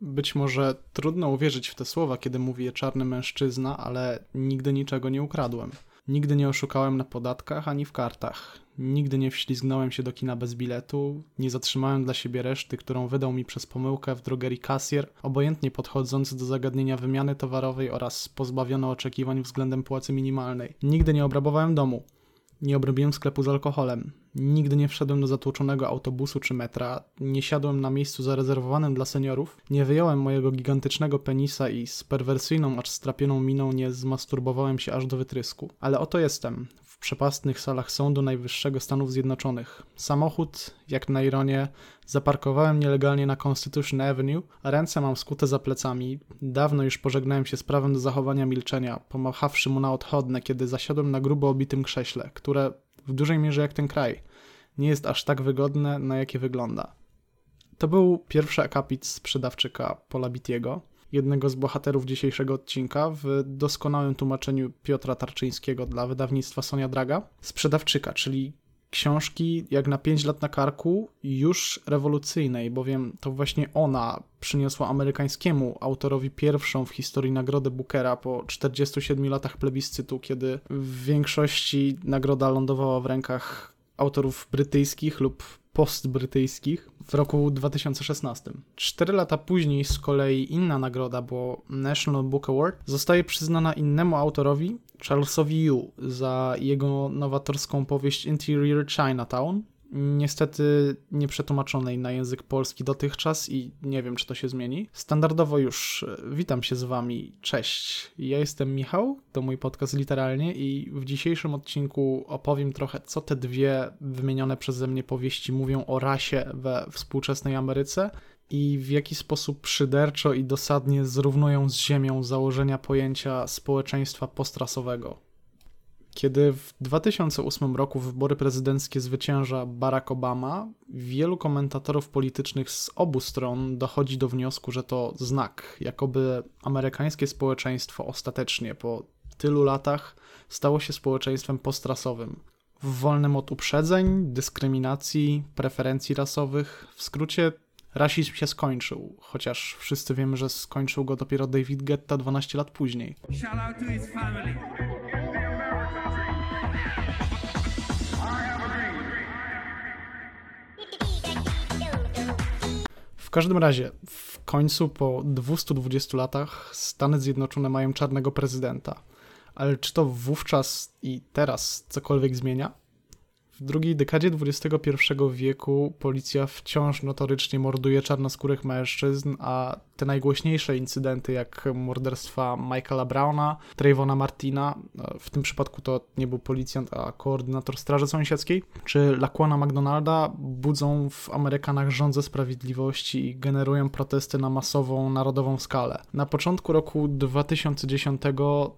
Być może trudno uwierzyć w te słowa, kiedy mówi je czarny mężczyzna, ale nigdy niczego nie ukradłem. Nigdy nie oszukałem na podatkach ani w kartach. Nigdy nie wślizgnąłem się do kina bez biletu, nie zatrzymałem dla siebie reszty, którą wydał mi przez pomyłkę w drogerii kasjer, obojętnie podchodzący do zagadnienia wymiany towarowej oraz pozbawiony oczekiwań względem płacy minimalnej. Nigdy nie obrabowałem domu. Nie obrobiłem sklepu z alkoholem. Nigdy nie wszedłem do zatłoczonego autobusu czy metra. Nie siadłem na miejscu zarezerwowanym dla seniorów. Nie wyjąłem mojego gigantycznego penisa i z perwersyjną, acz strapioną miną nie zmasturbowałem się aż do wytrysku. Ale oto jestem, w przepastnych salach Sądu Najwyższego Stanów Zjednoczonych. Samochód, jak na ironię, zaparkowałem nielegalnie na Constitution Avenue, a ręce mam skute za plecami. Dawno już pożegnałem się z prawem do zachowania milczenia, pomachawszy mu na odchodne, kiedy zasiadłem na grubo obitym krześle, które w dużej mierze jak ten kraj. Nie jest aż tak wygodne, na jakie wygląda. To był pierwszy akapit sprzedawczyka Pola Bitiego, jednego z bohaterów dzisiejszego odcinka w doskonałym tłumaczeniu Piotra Tarczyńskiego dla wydawnictwa Sonia Draga. Sprzedawczyka, czyli książki jak na 5 lat na karku już rewolucyjnej, bowiem to właśnie ona przyniosła amerykańskiemu autorowi pierwszą w historii nagrodę Bookera po 47 latach plebiscytu, kiedy w większości nagroda lądowała w rękach autorów brytyjskich lub postbrytyjskich w roku 2016. Cztery lata później z kolei inna nagroda, bo National Book Award, zostaje przyznana innemu autorowi, Charlesowi Yu, za jego nowatorską powieść Interior Chinatown, niestety nie przetłumaczonej na język polski dotychczas i nie wiem, czy to się zmieni. Standardowo już e, witam się z wami. Cześć. Ja jestem Michał, to mój podcast literalnie i w dzisiejszym odcinku opowiem trochę, co te dwie wymienione przeze mnie powieści mówią o rasie we współczesnej Ameryce i w jaki sposób szyderczo i dosadnie zrównują z ziemią założenia pojęcia społeczeństwa postrasowego. Kiedy w 2008 roku wybory prezydenckie zwycięża Barack Obama, wielu komentatorów politycznych z obu stron dochodzi do wniosku, że to znak, jakoby amerykańskie społeczeństwo ostatecznie po tylu latach stało się społeczeństwem postrasowym. Wolnym od uprzedzeń, dyskryminacji, preferencji rasowych, w skrócie rasizm się skończył, chociaż wszyscy wiemy, że skończył go dopiero David Guetta 12 lat później. W każdym razie, w końcu po 220 latach Stany Zjednoczone mają czarnego prezydenta. Ale czy to wówczas i teraz cokolwiek zmienia? W drugiej dekadzie XXI wieku policja wciąż notorycznie morduje czarnoskórych mężczyzn, a te najgłośniejsze incydenty, jak morderstwa Michaela Browna, Trayvona Martina, w tym przypadku to nie był policjant, a koordynator Straży Sąsiedzkiej, czy Laquana McDonalda, budzą w Amerykanach żądzę sprawiedliwości i generują protesty na masową, narodową skalę. Na początku roku 2010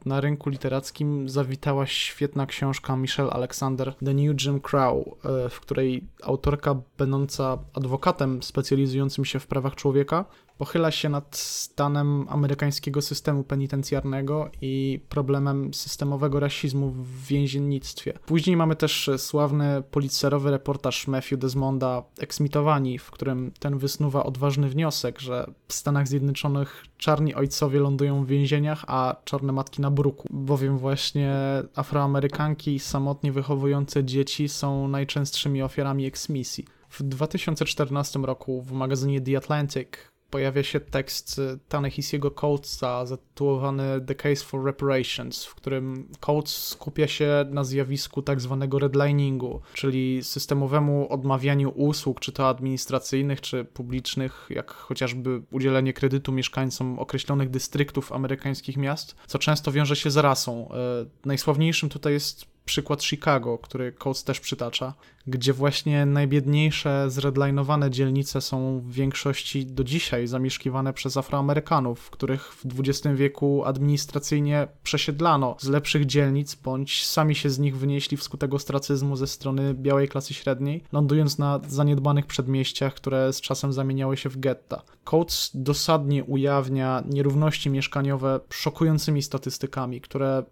na rynku literackim zawitała świetna książka Michelle Alexander The New Jim Crow, e, w której autorka będąca adwokatem specjalizującym się w prawach człowieka pochyla się nad stanem amerykańskiego systemu penitencjarnego i problemem systemowego rasizmu w więziennictwie. Później mamy też sławny policerowy reportaż Matthew Desmonda Eksmitowani, w którym ten wysnuwa odważny wniosek, że w Stanach Zjednoczonych czarni ojcowie lądują w więzieniach, a czarne matki na bruku, bowiem właśnie afroamerykanki samotnie wychowujące dzieci są najczęstszymi ofiarami eksmisji. W 2014 roku w magazynie The Atlantic pojawia się tekst Tanehisiego Coatesa zatytułowany The Case for Reparations, w którym Coates skupia się na zjawisku tak zwanego redliningu, czyli systemowemu odmawianiu usług, czy to administracyjnych, czy publicznych, jak chociażby udzielenie kredytu mieszkańcom określonych dystryktów amerykańskich miast, co często wiąże się z rasą. E, najsławniejszym tutaj jest przykład Chicago, który Coates też przytacza, gdzie właśnie najbiedniejsze, zredlinowane dzielnice są w większości do dzisiaj zamieszkiwane przez Afroamerykanów, których w XX wieku administracyjnie przesiedlano z lepszych dzielnic, bądź sami się z nich wynieśli wskutek ostracyzmu ze strony białej klasy średniej, lądując na zaniedbanych przedmieściach, które z czasem zamieniały się w getta. Coates dosadnie ujawnia nierówności mieszkaniowe szokującymi statystykami, które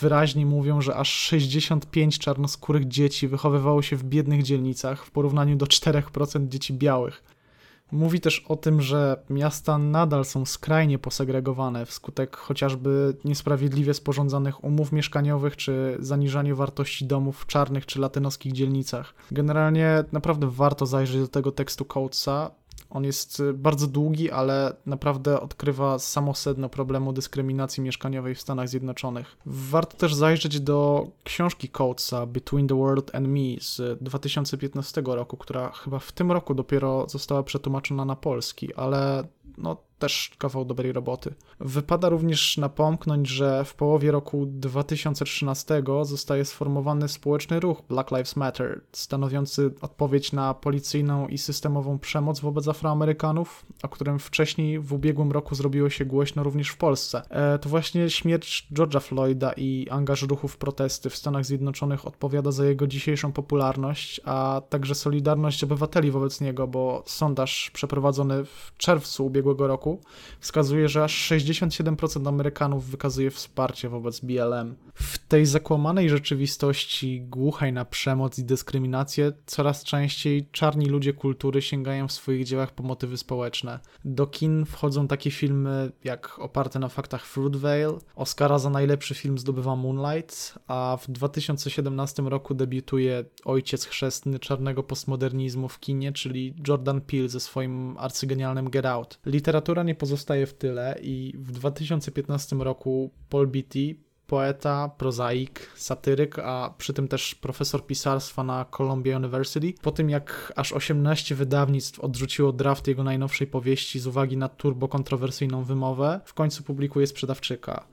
wyraźnie mówią, że aż 65 czarnoskórych dzieci wychowywało się w biednych dzielnicach w porównaniu do 4% dzieci białych. Mówi też o tym, że miasta nadal są skrajnie posegregowane wskutek chociażby niesprawiedliwie sporządzanych umów mieszkaniowych czy zaniżania wartości domów w czarnych czy latynoskich dzielnicach. Generalnie naprawdę warto zajrzeć do tego tekstu Coatesa, on jest y, bardzo długi, ale naprawdę odkrywa samo sedno problemu dyskryminacji mieszkaniowej w Stanach Zjednoczonych. Warto też zajrzeć do książki Coatesa Between the World and Me z 2015 roku, która chyba w tym roku dopiero została przetłumaczona na polski, ale no też kawał dobrej roboty. Wypada również napomknąć, że w połowie roku 2013 zostaje sformowany społeczny ruch Black Lives Matter, stanowiący odpowiedź na policyjną i systemową przemoc wobec Afroamerykanów, o którym wcześniej w ubiegłym roku zrobiło się głośno również w Polsce. E, to właśnie śmierć George'a Floyda i angaż ruchów protesty w Stanach Zjednoczonych odpowiada za jego dzisiejszą popularność, a także solidarność obywateli wobec niego, bo sondaż przeprowadzony w czerwcu ubiegłego roku roku wskazuje, że aż 67% Amerykanów wykazuje wsparcie wobec BLM. W tej zakłamanej rzeczywistości, głuchej na przemoc i dyskryminację, coraz częściej czarni ludzie kultury sięgają w swoich dziełach po motywy społeczne. Do kin wchodzą takie filmy jak oparte na faktach Fruitvale, Oscara za najlepszy film zdobywa Moonlight, a w 2017 roku debiutuje ojciec chrzestny czarnego postmodernizmu w kinie, czyli Jordan Peele ze swoim arcygenialnym Get Out. Literatura nie pozostaje w tyle i w 2015 roku Paul Beatty, poeta, prozaik, satyryk, a przy tym też profesor pisarstwa na Columbia University, po tym jak aż 18 wydawnictw odrzuciło draft jego najnowszej powieści z uwagi na turbo kontrowersyjną wymowę, w końcu publikuje Sprzedawczyka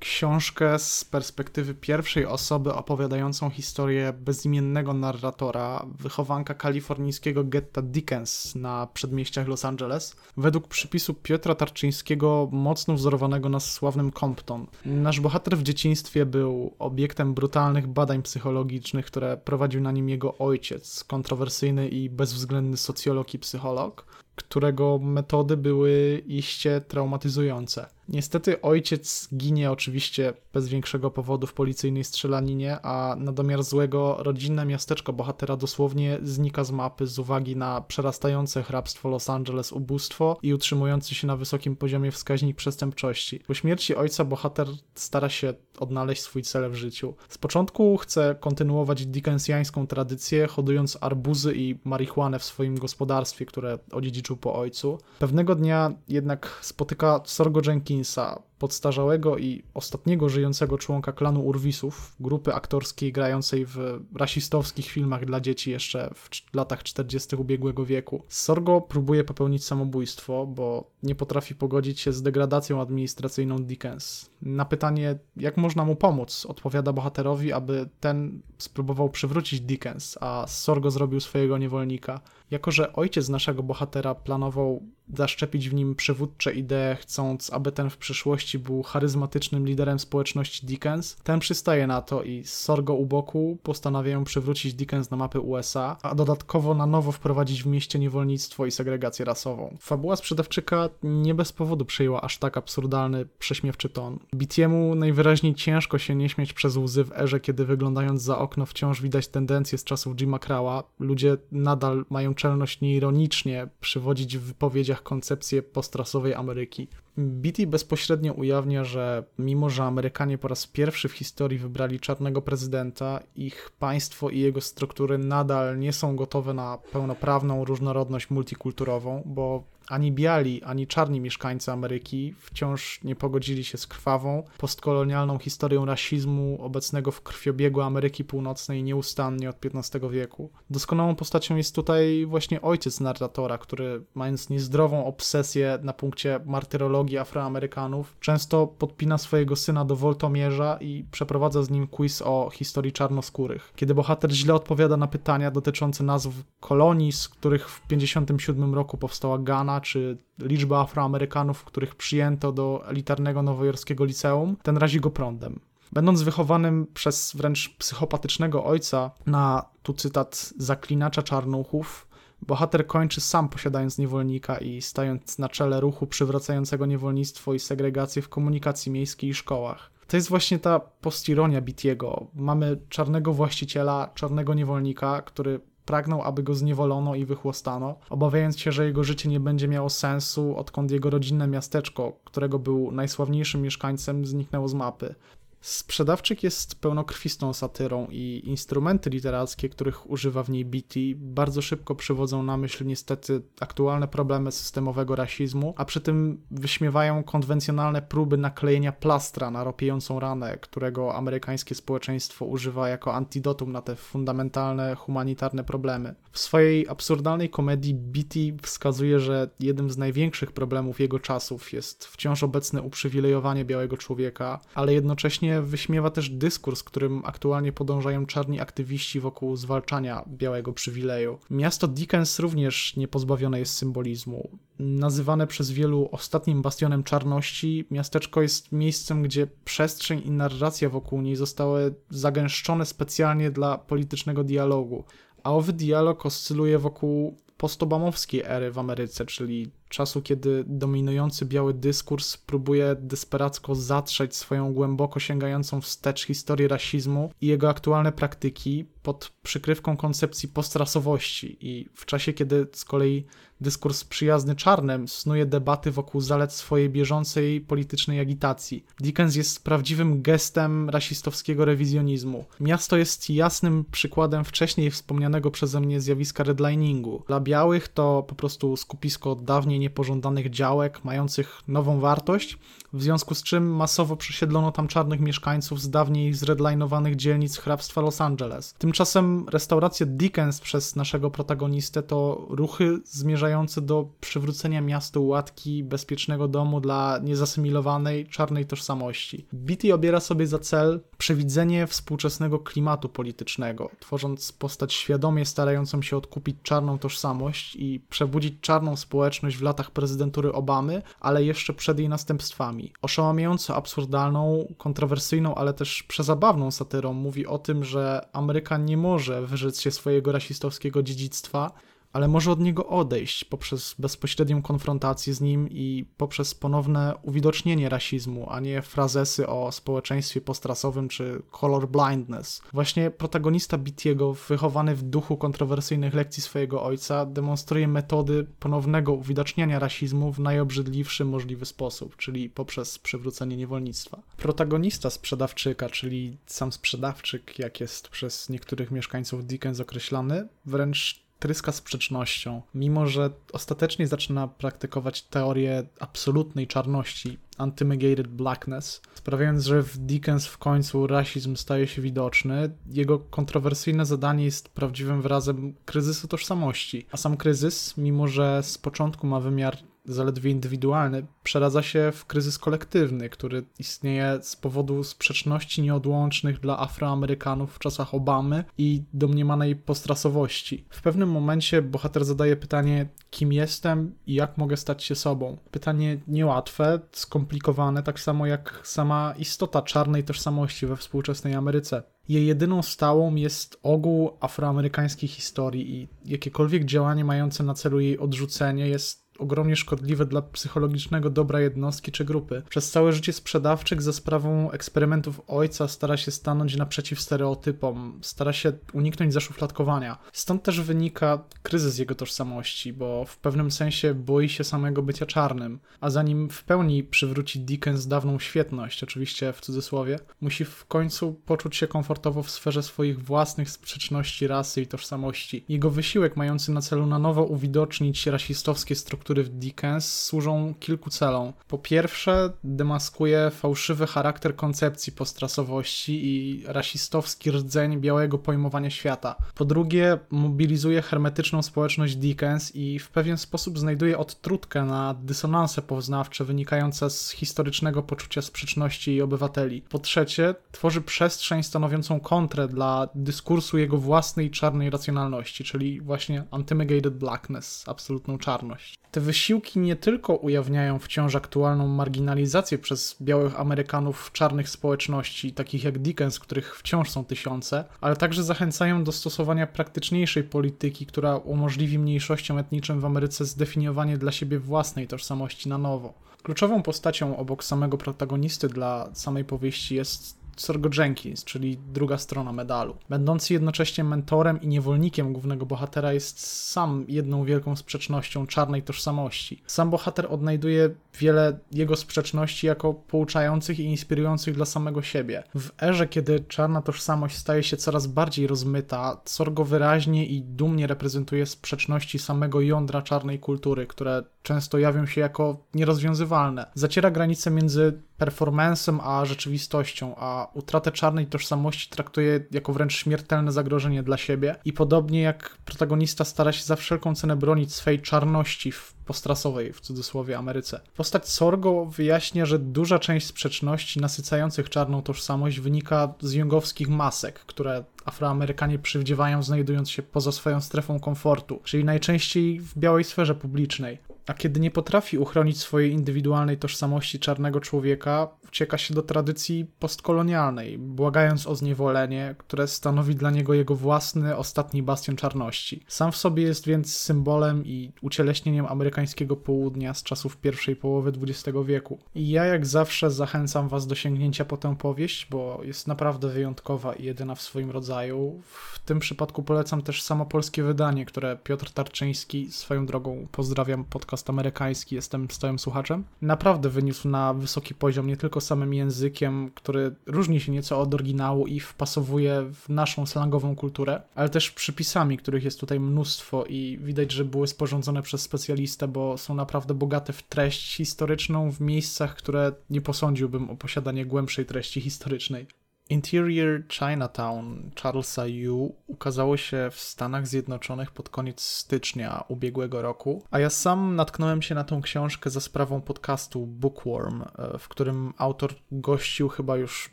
książkę z perspektywy pierwszej osoby opowiadającą historię bezimiennego narratora, wychowanka kalifornijskiego getta Dickens na przedmieściach Los Angeles, według przypisu Piotra Tarczyńskiego mocno wzorowanego na sławnym Compton. Nasz bohater w dzieciństwie był obiektem brutalnych badań psychologicznych, które prowadził na nim jego ojciec, kontrowersyjny i bezwzględny socjolog i psycholog, którego metody były iście traumatyzujące. Niestety ojciec ginie oczywiście bez większego powodu w policyjnej strzelaninie, a na domiar złego rodzinne miasteczko bohatera dosłownie znika z mapy z uwagi na przerastające hrabstwo Los Angeles ubóstwo i utrzymujący się na wysokim poziomie wskaźnik przestępczości. Po śmierci ojca bohater stara się odnaleźć swój cel w życiu. Z początku chce kontynuować dickensjańską tradycję, hodując arbuzy i marihuanę w swoim gospodarstwie, które odziedziczył po ojcu. Pewnego dnia jednak spotyka Sorgo assim, sabe? Podstarzałego i ostatniego żyjącego członka klanu Urwisów, grupy aktorskiej grającej w rasistowskich filmach dla dzieci jeszcze w latach 40. ubiegłego wieku. Sorgo próbuje popełnić samobójstwo, bo nie potrafi pogodzić się z degradacją administracyjną Dickens. Na pytanie, jak można mu pomóc, odpowiada bohaterowi, aby ten spróbował przywrócić Dickens, a Sorgo zrobił swojego niewolnika. Jako, że ojciec naszego bohatera planował zaszczepić w nim przywódcze idee, chcąc, aby ten w przyszłości był charyzmatycznym liderem społeczności Dickens, ten przystaje na to i z Sorgo u boku postanawiają przywrócić Dickens na mapy USA, a dodatkowo na nowo wprowadzić w mieście niewolnictwo i segregację rasową. Fabuła sprzedawczyka nie bez powodu przyjęła aż tak absurdalny, prześmiewczy ton. Bitiemu najwyraźniej ciężko się nie śmieć przez łzy w erze, kiedy wyglądając za okno wciąż widać tendencje z czasów Jima Crowa. Ludzie nadal mają czelność nieironicznie przywodzić w wypowiedziach koncepcję postrasowej Ameryki. Beatty bezpośrednio ujawnia, że mimo, że Amerykanie po raz pierwszy w historii wybrali czarnego prezydenta, ich państwo i jego struktury nadal nie są gotowe na pełnoprawną różnorodność multikulturową, bo ani biali, ani czarni mieszkańcy Ameryki wciąż nie pogodzili się z krwawą, postkolonialną historią rasizmu obecnego w krwiobiegu Ameryki Północnej nieustannie od XV wieku. Doskonałą postacią jest tutaj właśnie ojciec narratora, który mając niezdrową obsesję na punkcie martyrologii Afroamerykanów, często podpina swojego syna do woltomierza i przeprowadza z nim quiz o historii czarnoskórych. Kiedy bohater źle odpowiada na pytania dotyczące nazw kolonii, z których w 1957 roku powstała Ghana, czy liczba Afroamerykanów, których przyjęto do elitarnego nowojorskiego liceum, ten razi go prądem. Będąc wychowanym przez wręcz psychopatycznego ojca na, tu cytat, zaklinacza czarnuchów, bohater kończy sam posiadając niewolnika i stając na czele ruchu przywracającego niewolnictwo i segregację w komunikacji miejskiej i szkołach. To jest właśnie ta postironia Bitiego. Mamy czarnego właściciela, czarnego niewolnika, który pragnął, aby go zniewolono i wychłostano, obawiając się, że jego życie nie będzie miało sensu, odkąd jego rodzinne miasteczko, którego był najsławniejszym mieszkańcem, zniknęło z mapy. Sprzedawczyk jest pełnokrwistą satyrą i instrumenty literackie, których używa w niej Beatty, bardzo szybko przywodzą na myśl niestety aktualne problemy systemowego rasizmu, a przy tym wyśmiewają konwencjonalne próby naklejenia plastra na ropiejącą ranę, którego amerykańskie społeczeństwo używa jako antidotum na te fundamentalne humanitarne problemy. W swojej absurdalnej komedii Beatty wskazuje, że jednym z największych problemów jego czasów jest wciąż obecne uprzywilejowanie białego człowieka, ale jednocześnie wyśmiewa też dyskurs, którym aktualnie podążają czarni aktywiści wokół zwalczania białego przywileju. Miasto Dickens również nie pozbawione jest symbolizmu. Nazywane przez wielu ostatnim bastionem czarności, miasteczko jest miejscem, gdzie przestrzeń i narracja wokół niej zostały zagęszczone specjalnie dla politycznego dialogu. A owy dialog oscyluje wokół postobamowskiej ery w Ameryce, czyli czasu, kiedy dominujący biały dyskurs próbuje desperacko zatrzeć swoją głęboko sięgającą wstecz historię rasizmu i jego aktualne praktyki pod przykrywką koncepcji postrasowości i w czasie, kiedy z kolei dyskurs przyjazny czarnym snuje debaty wokół zalet swojej bieżącej politycznej agitacji. Dickens jest prawdziwym gestem rasistowskiego rewizjonizmu. Miasto jest jasnym przykładem wcześniej wspomnianego przeze mnie zjawiska redliningu. Dla białych to po prostu skupisko dawniej niepożądanych działek mających nową wartość, w związku z czym masowo przesiedlono tam czarnych mieszkańców z dawniej zredlinowanych dzielnic hrabstwa Los Angeles. Tymczasem restauracja Dickens przez naszego protagonistę to ruchy zmierzające do przywrócenia miastu łatki bezpiecznego domu dla niezasymilowanej czarnej tożsamości. Beatty obiera sobie za cel przewidzenie współczesnego klimatu politycznego, tworząc postać świadomie starającą się odkupić czarną tożsamość i przebudzić czarną społeczność w latach prezydentury Obamy, ale jeszcze przed jej następstwami. Oszałamiająco absurdalną, kontrowersyjną, ale też przezabawną satyrą mówi o tym, że Ameryka nie może wyrzec się swojego rasistowskiego dziedzictwa, ale może od niego odejść poprzez bezpośrednią konfrontację z nim i poprzez ponowne uwidocznienie rasizmu, a nie frazesy o społeczeństwie postrasowym czy color blindness. Właśnie protagonista Bitiego, wychowany w duchu kontrowersyjnych lekcji swojego ojca, demonstruje metody ponownego uwidaczniania rasizmu w najobrzydliwszy możliwy sposób, czyli poprzez przywrócenie niewolnictwa. Protagonista sprzedawczyka, czyli sam sprzedawczyk, jak jest przez niektórych mieszkańców Dickens określany, wręcz tryska sprzecznością, mimo że ostatecznie zaczyna praktykować teorię absolutnej czarności, anti-negated blackness, sprawiając, że w Dickens w końcu rasizm staje się widoczny. Jego kontrowersyjne zadanie jest prawdziwym wyrazem kryzysu tożsamości, a sam kryzys, mimo że z początku ma wymiar zaledwie indywidualny, przeradza się w kryzys kolektywny, który istnieje z powodu sprzeczności nieodłącznych dla Afroamerykanów w czasach Obamy i domniemanej postrasowości. W pewnym momencie bohater zadaje pytanie, kim jestem i jak mogę stać się sobą. Pytanie niełatwe, skomplikowane, tak samo jak sama istota czarnej tożsamości we współczesnej Ameryce. Jej jedyną stałą jest ogół afroamerykańskiej historii i jakiekolwiek działanie mające na celu jej odrzucenie jest ogromnie szkodliwe dla psychologicznego dobra jednostki czy grupy. Przez całe życie sprzedawczyk za sprawą eksperymentów ojca stara się stanąć naprzeciw stereotypom, stara się uniknąć zaszufladkowania. Stąd też wynika kryzys jego tożsamości, bo w pewnym sensie boi się samego bycia czarnym, a zanim w pełni przywróci Dickens dawną świetność, oczywiście w cudzysłowie, musi w końcu poczuć się komfortowo w sferze swoich własnych sprzeczności rasy i tożsamości. Jego wysiłek mający na celu na nowo uwidocznić rasistowskie struktury który w Dickens służą kilku celom. Po pierwsze, demaskuje fałszywy charakter koncepcji postrasowości i rasistowski rdzeń białego pojmowania świata. Po drugie, mobilizuje hermetyczną społeczność Dickens i w pewien sposób znajduje odtrutkę na dysonanse poznawcze wynikające z historycznego poczucia sprzeczności jej obywateli. Po trzecie, tworzy przestrzeń stanowiącą kontrę dla dyskursu jego własnej czarnej racjonalności, czyli właśnie antymegated blackness, absolutną czarność. Te wysiłki nie tylko ujawniają wciąż aktualną marginalizację przez białych Amerykanów w czarnych społeczności, takich jak Dickens, których wciąż są tysiące, ale także zachęcają do stosowania praktyczniejszej polityki, która umożliwi mniejszościom etnicznym w Ameryce zdefiniowanie dla siebie własnej tożsamości na nowo. Kluczową postacią obok samego protagonisty dla samej powieści jest Sorgo Jenkins, czyli druga strona medalu. Będący jednocześnie mentorem i niewolnikiem głównego bohatera jest sam jedną wielką sprzecznością czarnej tożsamości. Sam bohater odnajduje wiele jego sprzeczności jako pouczających i inspirujących dla samego siebie. W erze, kiedy czarna tożsamość staje się coraz bardziej rozmyta, Sorgo wyraźnie i dumnie reprezentuje sprzeczności samego jądra czarnej kultury, które często jawią się jako nierozwiązywalne. Zaciera granice między performancem a rzeczywistością, a utratę czarnej tożsamości traktuje jako wręcz śmiertelne zagrożenie dla siebie i podobnie jak protagonista stara się za wszelką cenę bronić swej czarności w postrasowej, w cudzysłowie, Ameryce. Postać Sorgo wyjaśnia, że duża część sprzeczności nasycających czarną tożsamość wynika z jungowskich masek, które Afroamerykanie przywdziewają znajdując się poza swoją strefą komfortu, czyli najczęściej w białej sferze publicznej a kiedy nie potrafi uchronić swojej indywidualnej tożsamości czarnego człowieka, ucieka się do tradycji postkolonialnej, błagając o zniewolenie, które stanowi dla niego jego własny, ostatni bastion czarności. Sam w sobie jest więc symbolem i ucieleśnieniem amerykańskiego południa z czasów pierwszej połowy XX wieku. I ja jak zawsze zachęcam was do sięgnięcia po tę powieść, bo jest naprawdę wyjątkowa i jedyna w swoim rodzaju. W tym przypadku polecam też samo polskie wydanie, które Piotr Tarczyński, swoją drogą pozdrawiam podcast amerykański, jestem stałym słuchaczem, naprawdę wyniósł na wysoki poziom nie tylko samym językiem, który różni się nieco od oryginału i wpasowuje w naszą slangową kulturę, ale też przypisami, których jest tutaj mnóstwo i widać, że były sporządzone przez specjalistę, bo są naprawdę bogate w treść historyczną w miejscach, które nie posądziłbym o posiadanie głębszej treści historycznej. Interior Chinatown Charlesa Yu ukazało się w Stanach Zjednoczonych pod koniec stycznia ubiegłego roku, a ja sam natknąłem się na tą książkę za sprawą podcastu Bookworm, e, w którym autor gościł chyba już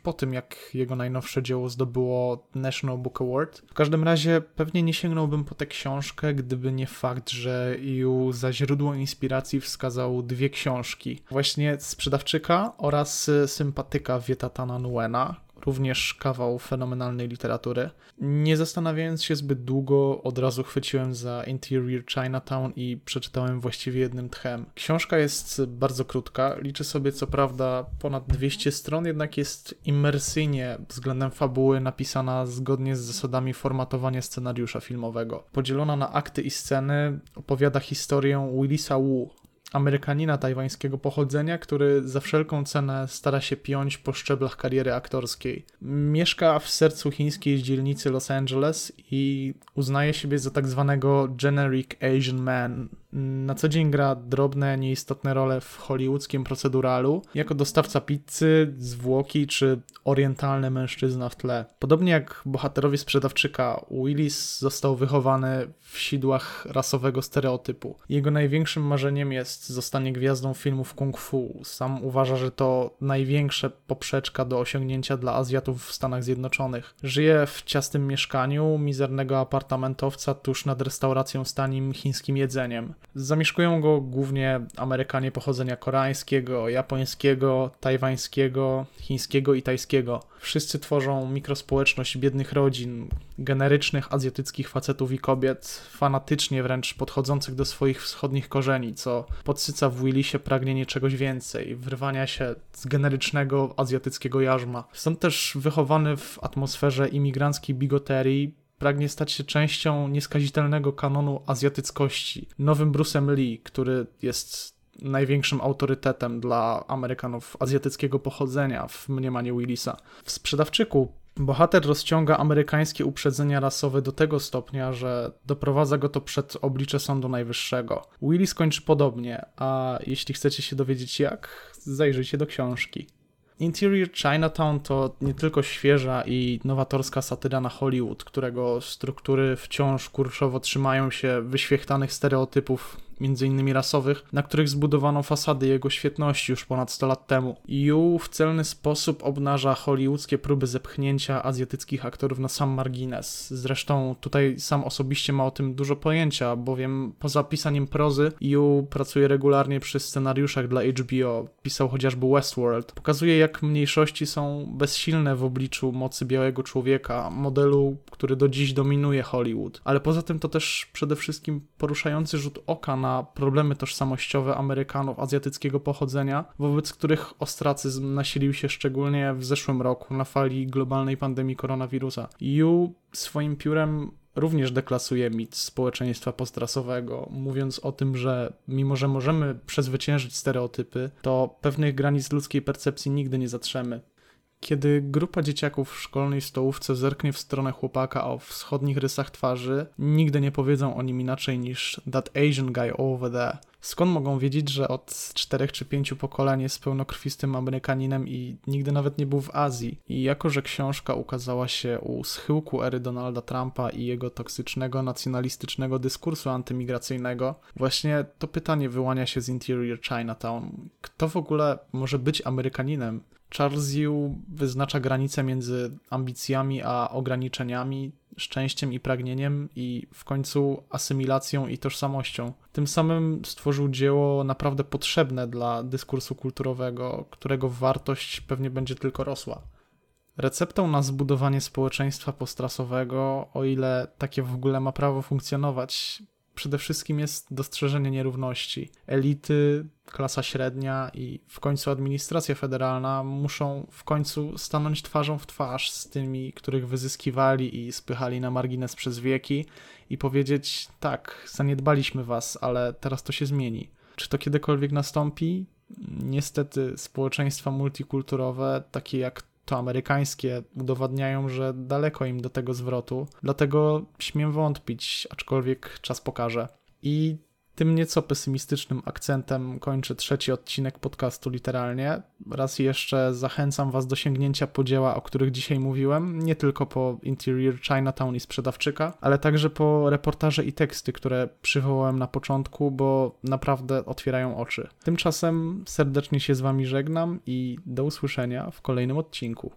po tym, jak jego najnowsze dzieło zdobyło National Book Award. W każdym razie pewnie nie sięgnąłbym po tę książkę, gdyby nie fakt, że Yu za źródło inspiracji wskazał dwie książki. Właśnie Sprzedawczyka oraz Sympatyka Wietatana Nuena, również kawał fenomenalnej literatury. Nie zastanawiając się zbyt długo, od razu chwyciłem za Interior Chinatown i przeczytałem właściwie jednym tchem. Książka jest bardzo krótka, liczy sobie co prawda ponad 200 stron, jednak jest imersyjnie względem fabuły napisana zgodnie z zasadami formatowania scenariusza filmowego. Podzielona na akty i sceny, opowiada historię Willisa Wu, Amerykanina tajwańskiego pochodzenia, który za wszelką cenę stara się piąć po szczeblach kariery aktorskiej. Mieszka w sercu chińskiej dzielnicy Los Angeles i uznaje siebie za tak zwanego generic Asian man, na co dzień gra drobne, nieistotne role w hollywoodzkim proceduralu, jako dostawca pizzy, zwłoki czy orientalny mężczyzna w tle. Podobnie jak bohaterowie sprzedawczyka, Willis został wychowany w sidłach rasowego stereotypu. Jego największym marzeniem jest zostanie gwiazdą filmów kung fu. Sam uważa, że to największa poprzeczka do osiągnięcia dla Azjatów w Stanach Zjednoczonych. Żyje w ciastym mieszkaniu, mizernego apartamentowca tuż nad restauracją z tanim chińskim jedzeniem. Zamieszkują go głównie Amerykanie pochodzenia koreańskiego, japońskiego, tajwańskiego, chińskiego i tajskiego. Wszyscy tworzą mikrospołeczność biednych rodzin, generycznych azjatyckich facetów i kobiet, fanatycznie wręcz podchodzących do swoich wschodnich korzeni, co podsyca w Willisie pragnienie czegoś więcej, wyrwania się z generycznego azjatyckiego jarzma. Stąd też wychowany w atmosferze imigranckiej bigoterii, pragnie stać się częścią nieskazitelnego kanonu azjatyckości. Nowym Bruce'em Lee, który jest największym autorytetem dla Amerykanów azjatyckiego pochodzenia w mniemaniu Willisa. W sprzedawczyku bohater rozciąga amerykańskie uprzedzenia rasowe do tego stopnia, że doprowadza go to przed oblicze Sądu Najwyższego. Willis kończy podobnie, a jeśli chcecie się dowiedzieć jak, zajrzyjcie do książki. Interior Chinatown to nie tylko świeża i nowatorska satyra na Hollywood, którego struktury wciąż kurczowo trzymają się wyświechtanych stereotypów między innymi rasowych, na których zbudowano fasady jego świetności już ponad 100 lat temu. Yu w celny sposób obnaża hollywoodzkie próby zepchnięcia azjatyckich aktorów na sam margines. Zresztą tutaj sam osobiście ma o tym dużo pojęcia, bowiem poza pisaniem prozy Yu pracuje regularnie przy scenariuszach dla HBO. Pisał chociażby Westworld. Pokazuje jak mniejszości są bezsilne w obliczu mocy białego człowieka, modelu, który do dziś dominuje Hollywood. Ale poza tym to też przede wszystkim poruszający rzut oka na na problemy tożsamościowe Amerykanów azjatyckiego pochodzenia, wobec których ostracyzm nasilił się szczególnie w zeszłym roku na fali globalnej pandemii koronawirusa. Yu swoim piórem również deklasuje mit społeczeństwa postrasowego, mówiąc o tym, że mimo że możemy przezwyciężyć stereotypy, to pewnych granic ludzkiej percepcji nigdy nie zatrzemy. Kiedy grupa dzieciaków w szkolnej stołówce zerknie w stronę chłopaka o wschodnich rysach twarzy, nigdy nie powiedzą o nim inaczej niż that Asian guy over there. Skąd mogą wiedzieć, że od czterech czy pięciu pokoleń jest pełnokrwistym Amerykaninem i nigdy nawet nie był w Azji? I jako, że książka ukazała się u schyłku ery Donalda Trumpa i jego toksycznego, nacjonalistycznego dyskursu antymigracyjnego, właśnie to pytanie wyłania się z Interior Chinatown. Kto w ogóle może być Amerykaninem? Charles Yu wyznacza granicę między ambicjami a ograniczeniami, szczęściem i pragnieniem i w końcu asymilacją i tożsamością. Tym samym stworzył dzieło naprawdę potrzebne dla dyskursu kulturowego, którego wartość pewnie będzie tylko rosła. Receptą na zbudowanie społeczeństwa postrasowego, o ile takie w ogóle ma prawo funkcjonować, przede wszystkim jest dostrzeżenie nierówności. Elity, klasa średnia i w końcu administracja federalna muszą w końcu stanąć twarzą w twarz z tymi, których wyzyskiwali i spychali na margines przez wieki i powiedzieć: tak, zaniedbaliśmy was, ale teraz to się zmieni. Czy to kiedykolwiek nastąpi? Niestety, społeczeństwa multikulturowe, takie jak to amerykańskie udowadniają, że daleko im do tego zwrotu. Dlatego śmiem wątpić, aczkolwiek czas pokaże. I tym nieco pesymistycznym akcentem kończę trzeci odcinek podcastu literalnie. Raz jeszcze zachęcam Was do sięgnięcia po dzieła, o których dzisiaj mówiłem, nie tylko po Interior Chinatown i Sprzedawczyka, ale także po reportaże i teksty, które przywołałem na początku, bo naprawdę otwierają oczy. Tymczasem serdecznie się z Wami żegnam i do usłyszenia w kolejnym odcinku.